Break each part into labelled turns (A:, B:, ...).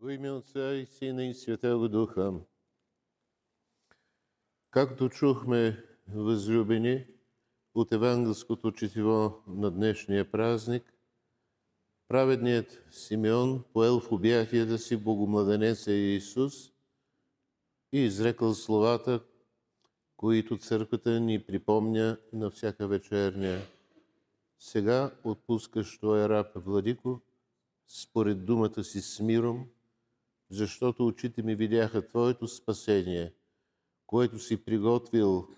A: Во имя Отца и Сина и Святого Духа. Както чухме, възлюбени, от евангелското четиво на днешния празник, праведният Симеон поел в обятията си Богомладенеца Иисус и изрекал словата, които църквата ни припомня на всяка вечерня. Сега отпускаш Твоя раб, Владико, според думата си с миром, защото очите ми видяха Твоето спасение, което си приготвил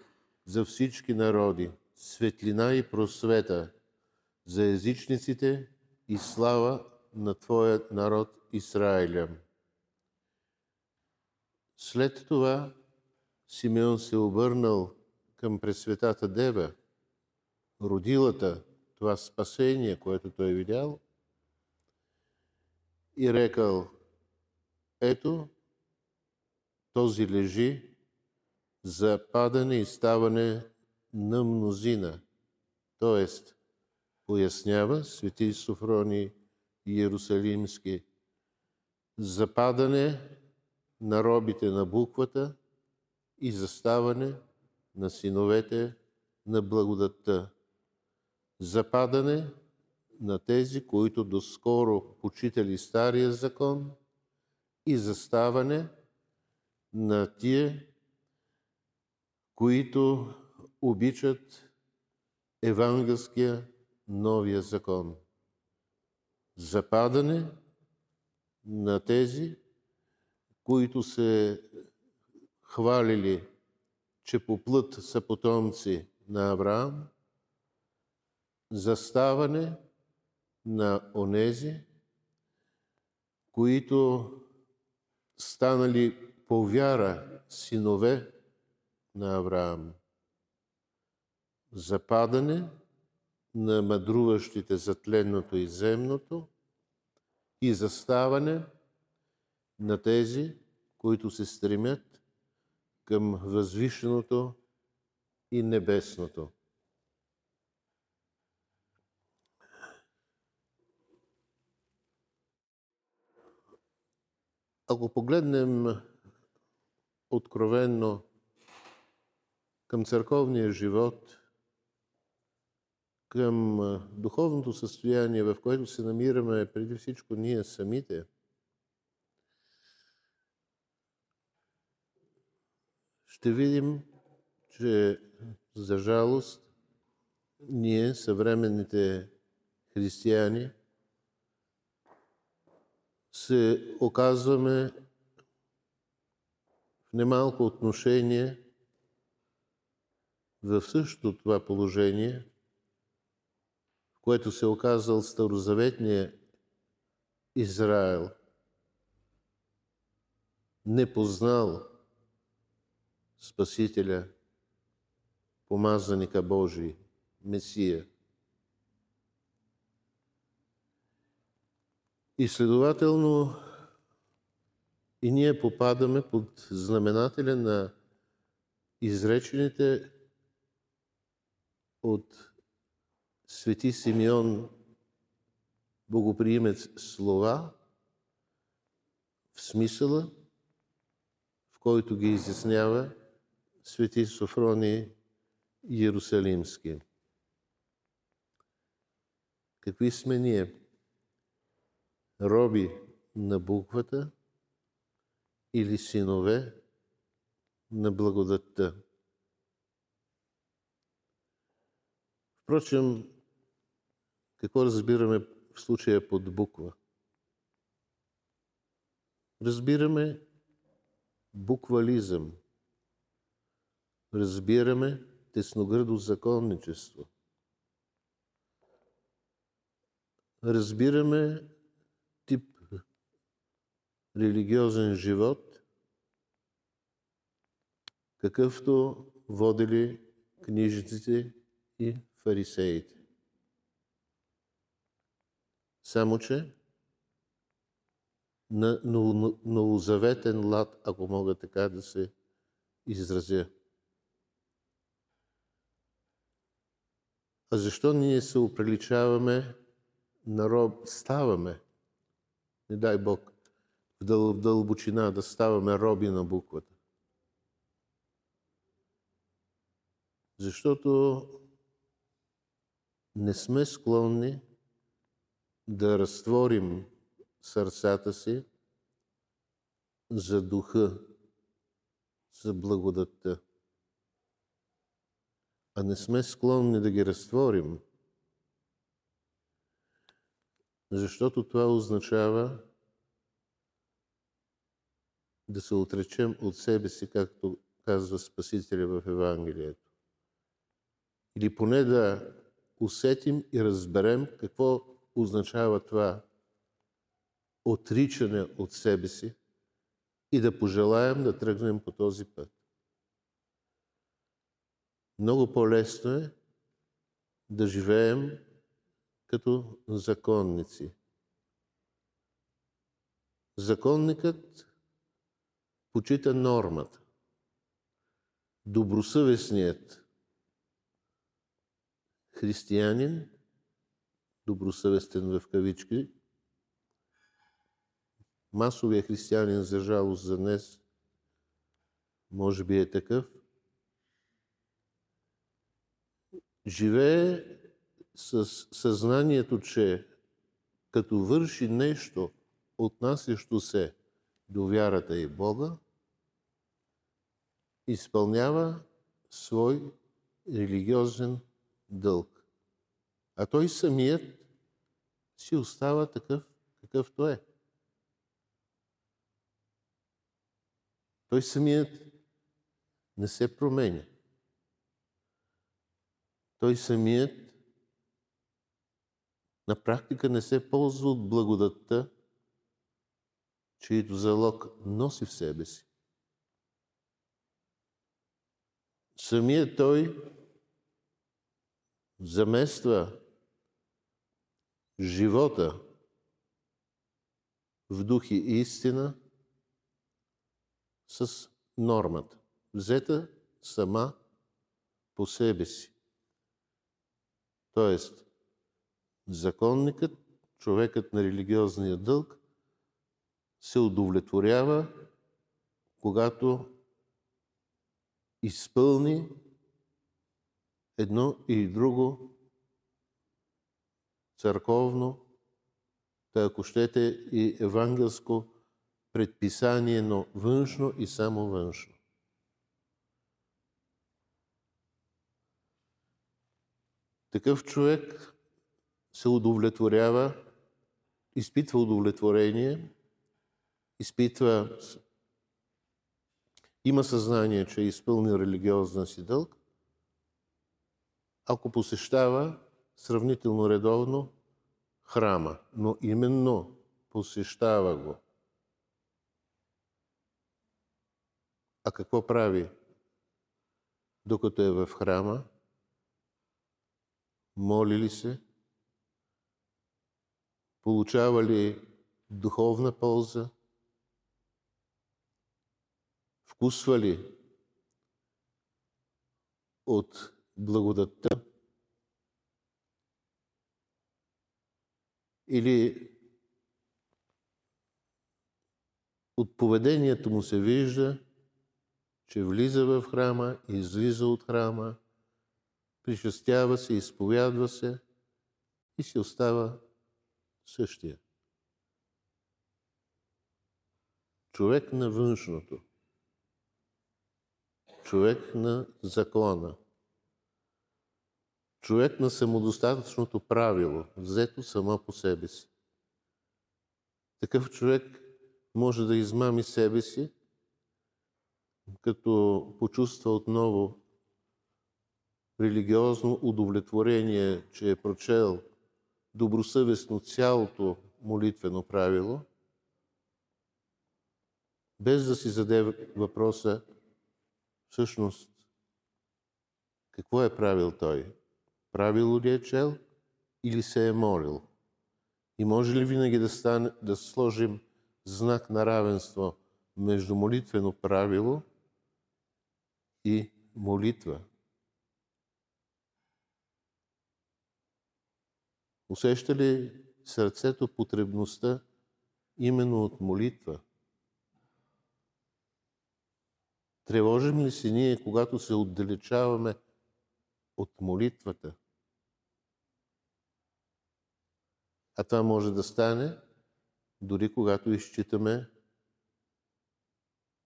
A: за всички народи, светлина и просвета, за езичниците и слава на Твоя народ Израиля. След това Симеон се обърнал към Пресветата Дева, родилата това спасение, което той видял, и рекал, ето, този лежи за падане и ставане на мнозина. Тоест, пояснява свети Софрони Иерусалимски, западане на робите на буквата и заставане на синовете на благодатта. Западане на тези, които доскоро почитали Стария закон и заставане на тие, които обичат евангелския новия закон. Западане на тези, които се хвалили, че по плът са потомци на Авраам, заставане на онези, които станали по вяра синове на Авраам. Западане на мъдруващите за тленното и земното и заставане на тези, които се стремят към възвишеното и небесното. Ако погледнем откровенно към църковния живот, към духовното състояние, в което се намираме преди всичко ние самите, ще видим, че за жалост ние, съвременните християни, се оказваме в немалко отношение в същото това положение, в което се оказал старозаветния Израел, не познал Спасителя, помазаника Божий, Месия. И следователно и ние попадаме под знаменателя на изречените от свети Симеон богоприимец слова в смисъла, в който ги изяснява свети Софрони Иерусалимски. Какви сме ние? Роби на буквата или синове на благодатта? Впрочем, какво разбираме в случая под буква? Разбираме буквализъм. Разбираме тесногръдо законничество. Разбираме религиозен живот, какъвто водили книжниците и фарисеите. Само, че на новозаветен лад, ако мога така да се изразя. А защо ние се оприличаваме на роб, ставаме, не дай Бог, в дъл- в дълбочина, да ставаме роби на буквата. Защото не сме склонни да разтворим сърцата си за духа, за благодатта. А не сме склонни да ги разтворим, защото това означава да се отречем от себе си, както казва Спасителя в Евангелието. Или поне да усетим и разберем какво означава това отричане от себе си и да пожелаем да тръгнем по този път. Много по-лесно е да живеем като законници. Законникът почита нормата. Добросъвестният християнин, добросъвестен в кавички, масовия християнин, за жалост за днес, може би е такъв, живее с съзнанието, че като върши нещо, отнасящо се до вярата и Бога, изпълнява свой религиозен дълг. А той самият си остава такъв, какъвто е. Той самият не се променя. Той самият на практика не се ползва от благодатта, чието залог носи в себе си. Самият той замества живота в дух и истина с нормата, взета сама по себе си. Тоест, законникът, човекът на религиозния дълг, се удовлетворява, когато изпълни едно и друго църковно, та ако щете и евангелско предписание, но външно и само външно. Такъв човек се удовлетворява, изпитва удовлетворение, изпитва, има съзнание, че е изпълнил религиозна си дълг, ако посещава сравнително редовно храма, но именно посещава го. А какво прави докато е в храма? Моли ли се? Получава ли духовна полза? Вкусва ли от благодатта? Или от поведението му се вижда, че влиза в храма, излиза от храма, причастява се, изповядва се и си остава същия. Човек на външното. Човек на закона. Човек на самодостатъчното правило, взето само по себе си. Такъв човек може да измами себе си, като почувства отново религиозно удовлетворение, че е прочел добросъвестно цялото молитвено правило, без да си заде въпроса всъщност какво е правил той? Правило ли е чел или се е молил? И може ли винаги да, стане, да сложим знак на равенство между молитвено правило и молитва? Усеща ли сърцето потребността именно от молитва? Тревожим ли се ние, когато се отдалечаваме от молитвата? А това може да стане дори когато изчитаме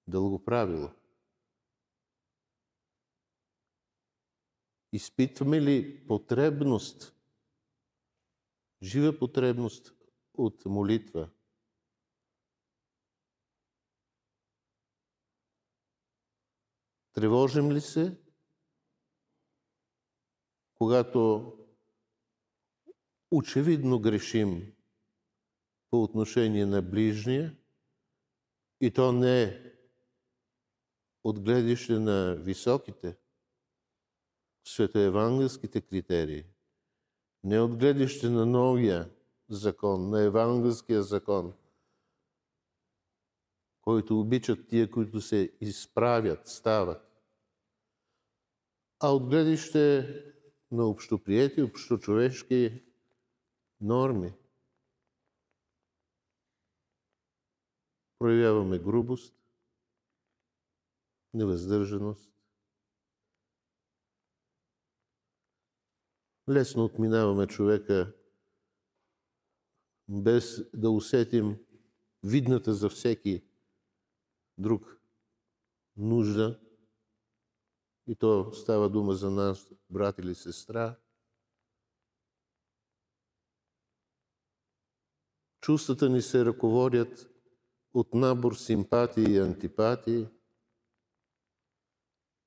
A: дълго правило. Изпитваме ли потребност, жива потребност от молитва? Тревожим ли се, когато очевидно грешим по отношение на ближния и то не е от гледище на високите, светоевангелските критерии, не от гледище на новия закон, на евангелския закон, който обичат тия, които се изправят, стават, а от гледище на общоприети, общочовешки норми. Проявяваме грубост, невъздържаност. Лесно отминаваме човека, без да усетим видната за всеки друг нужда. И то става дума за нас, брат или сестра. Чувствата ни се ръководят от набор симпатии и антипатии.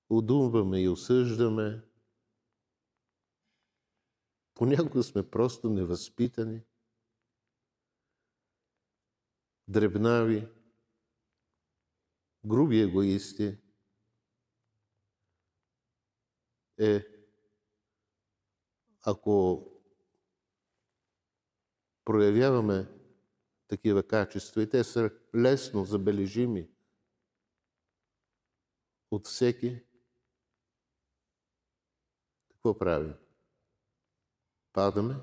A: Удумваме и осъждаме. Понякога сме просто невъзпитани, дребнави, груби егоисти. Е, ако проявяваме такива качества и те са лесно забележими от всеки. Какво правим? Падаме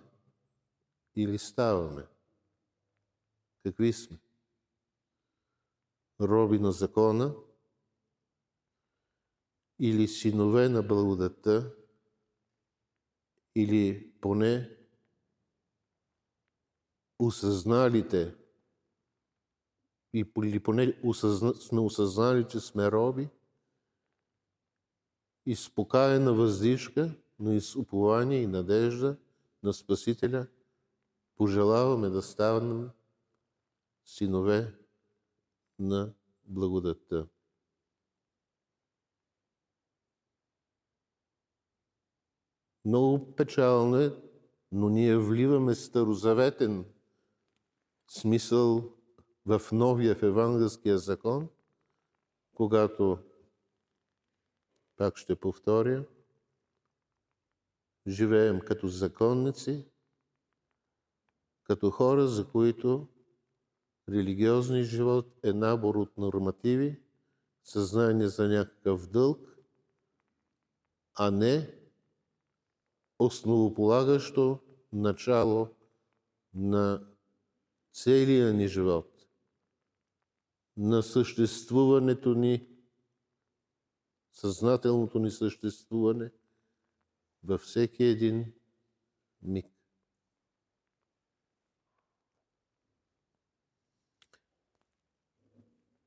A: или ставаме? Какви сме? Роби на закона или синове на благодата или поне осъзналите или поне осъзна, сме осъзнали, че сме роби и спокаяна въздишка, но и с упование и надежда на Спасителя пожелаваме да станем синове на благодатта. Много печално е, но ние вливаме старозаветен смисъл в новия в евангелския закон, когато, пак ще повторя, живеем като законници, като хора, за които религиозния живот е набор от нормативи, съзнание за някакъв дълг, а не основополагащо начало на целия ни живот, на съществуването ни, съзнателното ни съществуване във всеки един миг.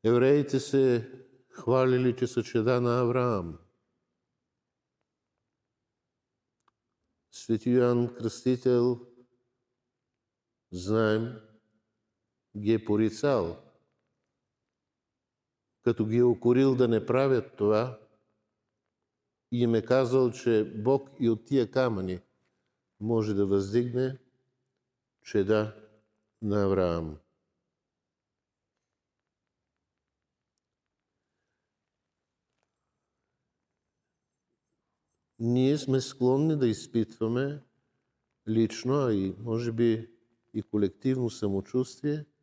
A: Евреите се хвалили, че са чеда на Авраам. Свети Йоанн Кръстител, знаем, ги е порицал, като ги е укорил да не правят това и им е казал, че Бог и от тия камъни може да въздигне чеда на Авраам. Ние сме склонни да изпитваме лично, а и може би и колективно самочувствие –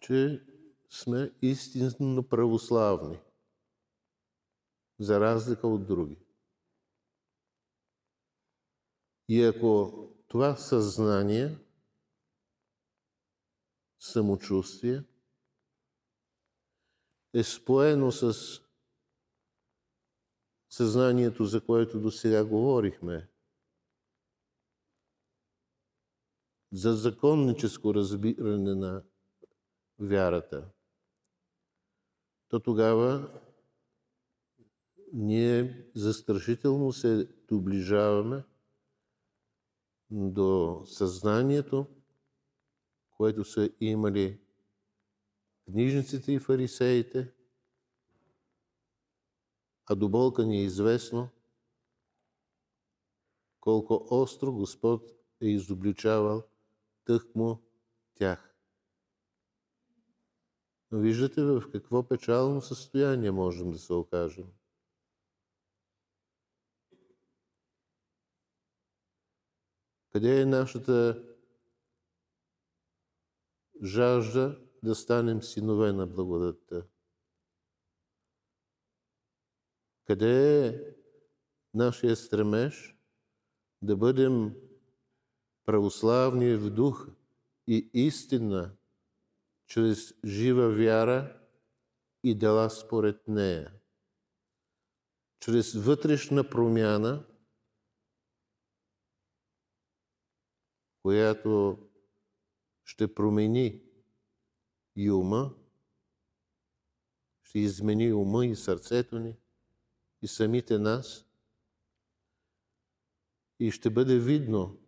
A: че сме истинно православни, за разлика от други. И ако това съзнание, самочувствие е споено с съзнанието, за което до сега говорихме. За законническо разбиране на вярата. То тогава ние застрашително се доближаваме до съзнанието, което са имали книжниците и фарисеите, а до болка ни е известно колко остро Господ е изобличавал тъкмо тях. Но виждате в какво печално състояние можем да се окажем. Къде е нашата жажда да станем синове на благодатта? Къде е нашия стремеж да бъдем православни в дух и истина чрез жива вяра и дела според нея? Чрез вътрешна промяна – която ще промени и ума, ще измени ума и сърцето ни, и самите нас. И ще бъде видно,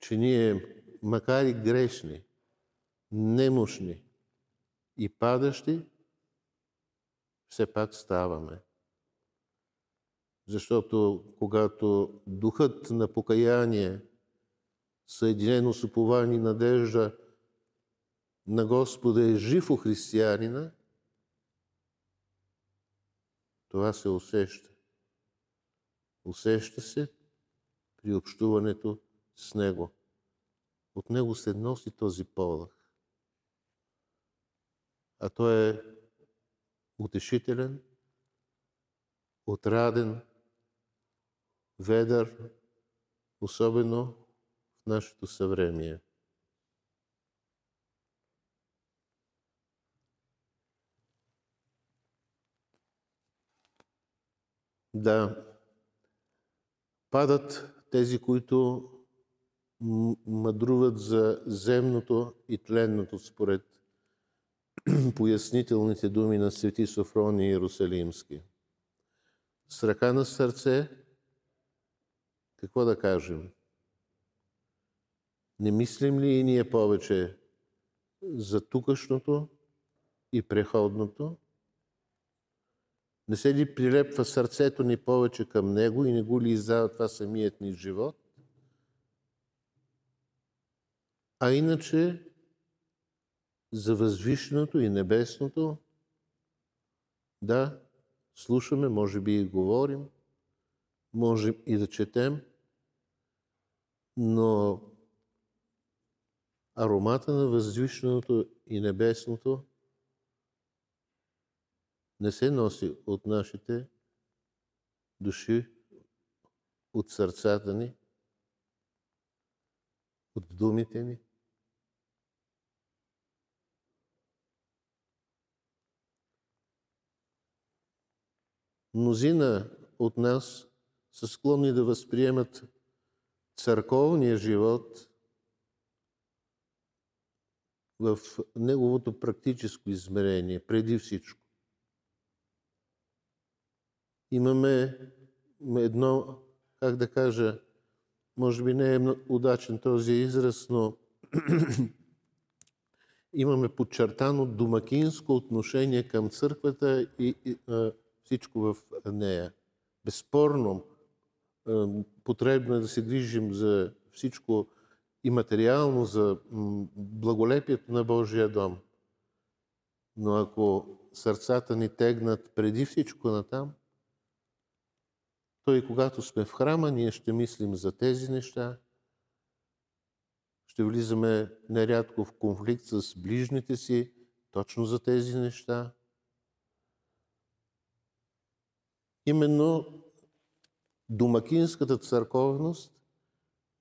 A: че ние, макар и грешни, немощни и падащи, все пак ставаме. Защото когато духът на покаяние съединено с упование и надежда на Господа е жив у християнина, това се усеща. Усеща се при общуването с Него. От Него се носи този полъх. А Той е утешителен, отраден, ведър, особено нашето съвремие. Да падат тези, които мъдруват за земното и тленното според пояснителните думи на свети Софрони Иерусалимски. С ръка на сърце, какво да кажем? Не мислим ли и ние повече за тукашното и преходното? Не се ли прилепва сърцето ни повече към Него и не го ли издава това самият ни живот? А иначе за възвишеното и небесното, да, слушаме, може би и говорим, можем и да четем, но аромата на възвишеното и небесното не се носи от нашите души, от сърцата ни, от думите ни. Мнозина от нас са склонни да възприемат църковния живот в неговото практическо измерение, преди всичко. Имаме едно, как да кажа, може би не е удачен този израз, но имаме подчертано домакинско отношение към църквата и, и а, всичко в нея. Безспорно, потребно е да се грижим за всичко и материално за благолепието на Божия дом. Но ако сърцата ни тегнат преди всичко на там, то и когато сме в храма, ние ще мислим за тези неща, ще влизаме нерядко в конфликт с ближните си, точно за тези неща. Именно домакинската църковност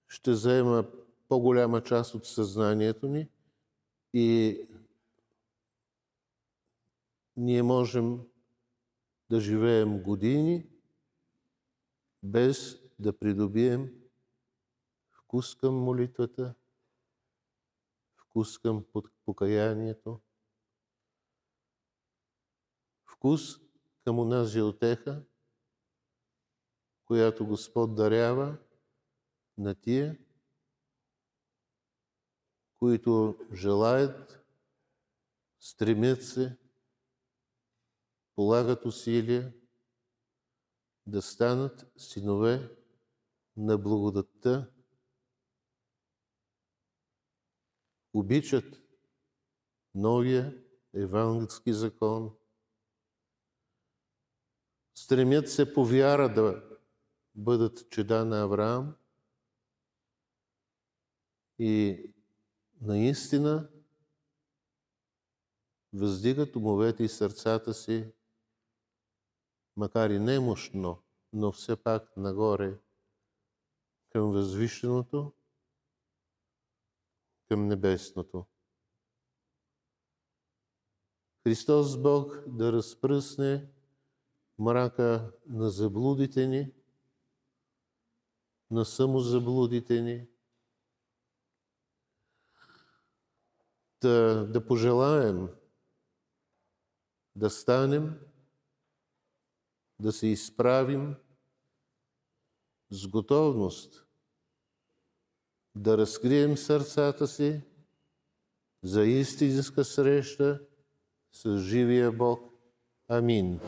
A: ще заема по-голяма част от съзнанието ни и ние можем да живеем години, без да придобием вкус към молитвата, вкус към покаянието, вкус към онази отеха, която Господ дарява на тия, които желаят, стремят се, полагат усилия да станат синове на благодатта, обичат новия евангелски закон, стремят се по вяра да бъдат чеда на Авраам. И наистина въздигат умовете и сърцата си, макар и немощно, но все пак нагоре към възвишеното, към небесното. Христос Бог да разпръсне мрака на заблудите ни, на самозаблудите ни, да, да пожелаем да станем, да се изправим с готовност да разкрием сърцата си за истинска среща с живия Бог. Амин.